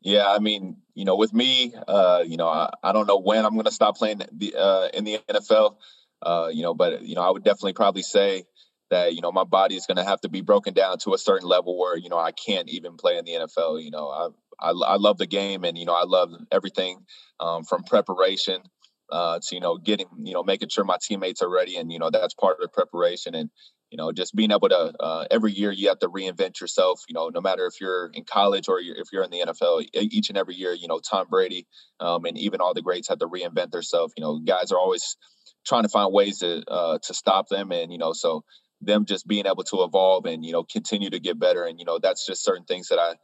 Yeah, I mean, you know, with me, uh, you know, I, I don't know when I'm going to stop playing the, uh, in the NFL. Uh, you know, but you know, I would definitely probably say that you know my body is going to have to be broken down to a certain level where you know I can't even play in the NFL. You know, I I, I love the game and you know I love everything um, from preparation uh, to you know getting you know making sure my teammates are ready and you know that's part of the preparation and you know just being able to uh, every year you have to reinvent yourself you know no matter if you're in college or you're, if you're in the nfl each and every year you know tom brady um, and even all the greats have to reinvent themselves you know guys are always trying to find ways to uh, to stop them, and you know, so them just being able to evolve and you know continue to get better, and you know, that's just certain things that I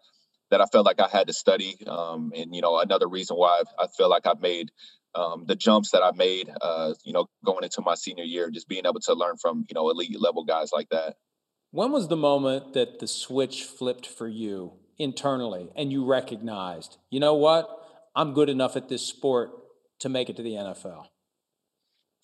that I felt like I had to study, um, and you know, another reason why I feel like I've made um, the jumps that I made, uh, you know, going into my senior year, just being able to learn from you know elite level guys like that. When was the moment that the switch flipped for you internally and you recognized, you know what, I'm good enough at this sport to make it to the NFL?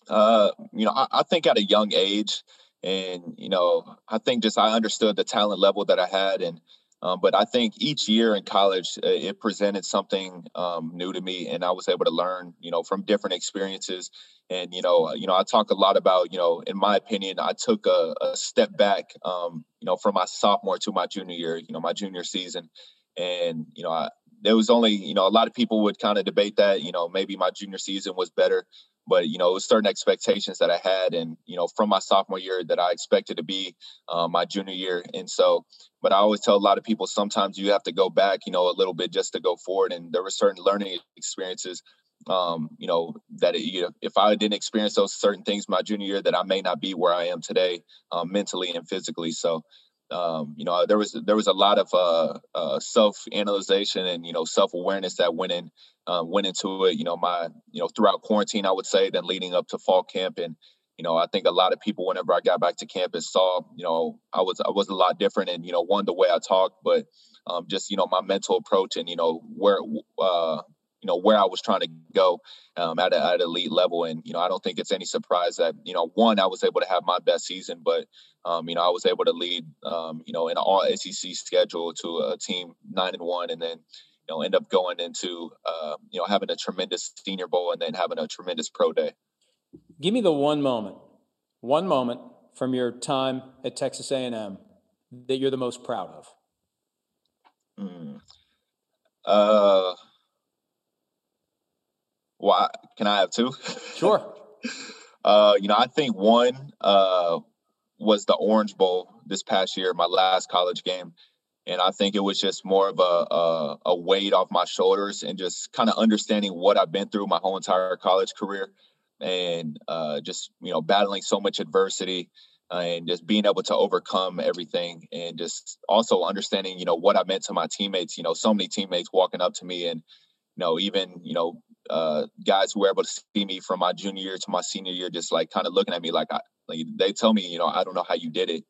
Uh, you know, I, I, think at a young age, and you know, I think just I understood the talent level that I had, and um, but I think each year in college uh, it presented something um, new to me, and I was able to learn, you know, from different experiences. And you know, you know, I talk a lot about, you know, in my opinion, I took a, a step back, um, you know, from my sophomore to my junior year, you know, my junior season, and you know, I, there was only, you know, a lot of people would kind of debate that, you know, maybe my junior season was better but you know, it was certain expectations that I had, and you know, from my sophomore year that I expected to be um, my junior year. And so, but I always tell a lot of people sometimes you have to go back, you know, a little bit just to go forward. And there were certain learning experiences, um, you know, that it, you know, if I didn't experience those certain things my junior year, that I may not be where I am today, um, mentally and physically. So. Um, you know, there was there was a lot of uh, uh, self analyzation and you know self awareness that went in uh, went into it. You know, my you know throughout quarantine, I would say, then leading up to fall camp, and you know, I think a lot of people, whenever I got back to campus, saw you know I was I was a lot different, and you know, one the way I talked, but um, just you know my mental approach and you know where uh, you know where I was trying to go um, at, a, at elite level, and you know I don't think it's any surprise that you know one I was able to have my best season, but um, you know I was able to lead um, you know in an all SEC schedule to a team nine and one, and then you know end up going into uh, you know having a tremendous senior bowl and then having a tremendous pro day. Give me the one moment one moment from your time at texas a&m that you're the most proud of. Mm. uh why can i have two sure [LAUGHS] uh you know i think one uh was the orange bowl this past year my last college game and I think it was just more of a, a, a weight off my shoulders and just kind of understanding what I've been through my whole entire college career, and uh, just you know battling so much adversity uh, and just being able to overcome everything, and just also understanding you know what I meant to my teammates. You know, so many teammates walking up to me and you know even you know uh, guys who were able to see me from my junior year to my senior year, just like kind of looking at me like I, like they tell me you know I don't know how you did it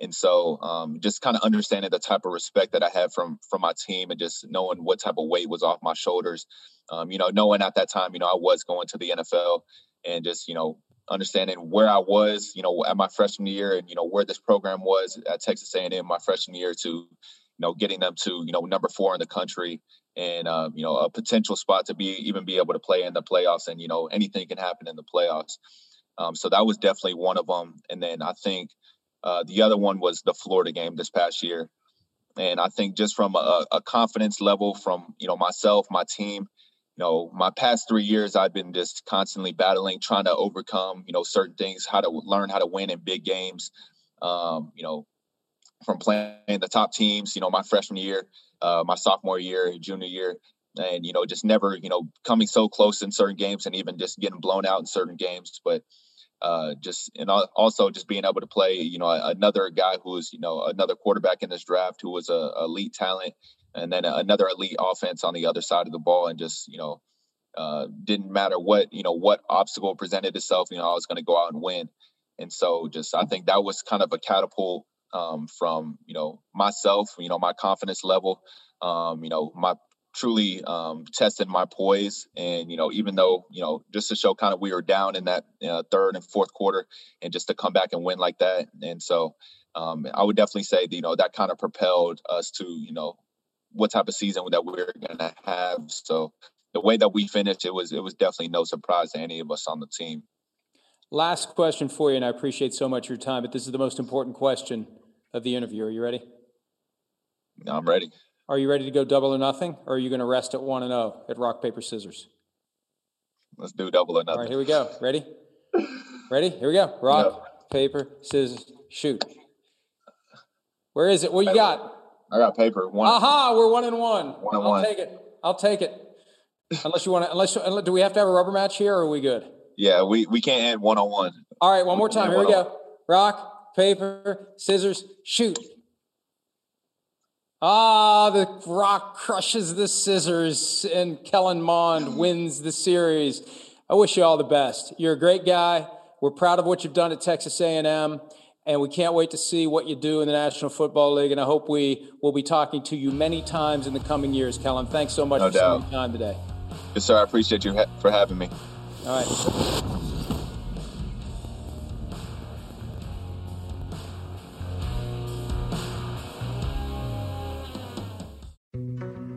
and so, um, just kind of understanding the type of respect that I have from from my team, and just knowing what type of weight was off my shoulders. Um, you know, knowing at that time, you know, I was going to the NFL, and just you know, understanding where I was, you know, at my freshman year, and you know where this program was at Texas A&M my freshman year to, you know, getting them to you know number four in the country, and um, you know a potential spot to be even be able to play in the playoffs, and you know anything can happen in the playoffs. Um, so that was definitely one of them, and then I think uh, the other one was the Florida game this past year. And I think just from a, a, confidence level from, you know, myself, my team, you know, my past three years, I've been just constantly battling, trying to overcome, you know, certain things, how to learn how to win in big games, um, you know, from playing the top teams, you know, my freshman year, uh, my sophomore year, junior year, and you know, just never, you know, coming so close in certain games and even just getting blown out in certain games. But uh, just and also just being able to play, you know, another guy who was, you know, another quarterback in this draft who was a elite talent, and then another elite offense on the other side of the ball, and just you know, uh, didn't matter what you know what obstacle presented itself, you know, I was going to go out and win. And so, just I think that was kind of a catapult um, from you know myself, you know, my confidence level, um, you know, my truly um, tested my poise. And, you know, even though, you know, just to show kind of we were down in that uh, third and fourth quarter and just to come back and win like that. And so um, I would definitely say, that, you know, that kind of propelled us to, you know, what type of season that we're going to have. So the way that we finished, it was, it was definitely no surprise to any of us on the team. Last question for you, and I appreciate so much your time, but this is the most important question of the interview. Are you ready? I'm ready. Are you ready to go double or nothing, or are you going to rest at one and zero oh at rock paper scissors? Let's do double or nothing. All right, here we go. Ready? [LAUGHS] Ready? Here we go. Rock, yep. paper, scissors, shoot. Where is it? What you got? I got paper. One. Aha! We're one and one. One and I'll one. take it. I'll take it. unless you want to. Unless do we have to have a rubber match here, or are we good? Yeah, we we can't end one on one. All right, one more time. Here we go. Rock, paper, scissors, shoot. Ah, the rock crushes the scissors, and Kellen Mond wins the series. I wish you all the best. You're a great guy. We're proud of what you've done at Texas A&M, and we can't wait to see what you do in the National Football League. And I hope we will be talking to you many times in the coming years, Kellen. Thanks so much no for doubt. spending time today. Yes, sir. I appreciate you for having me. All right.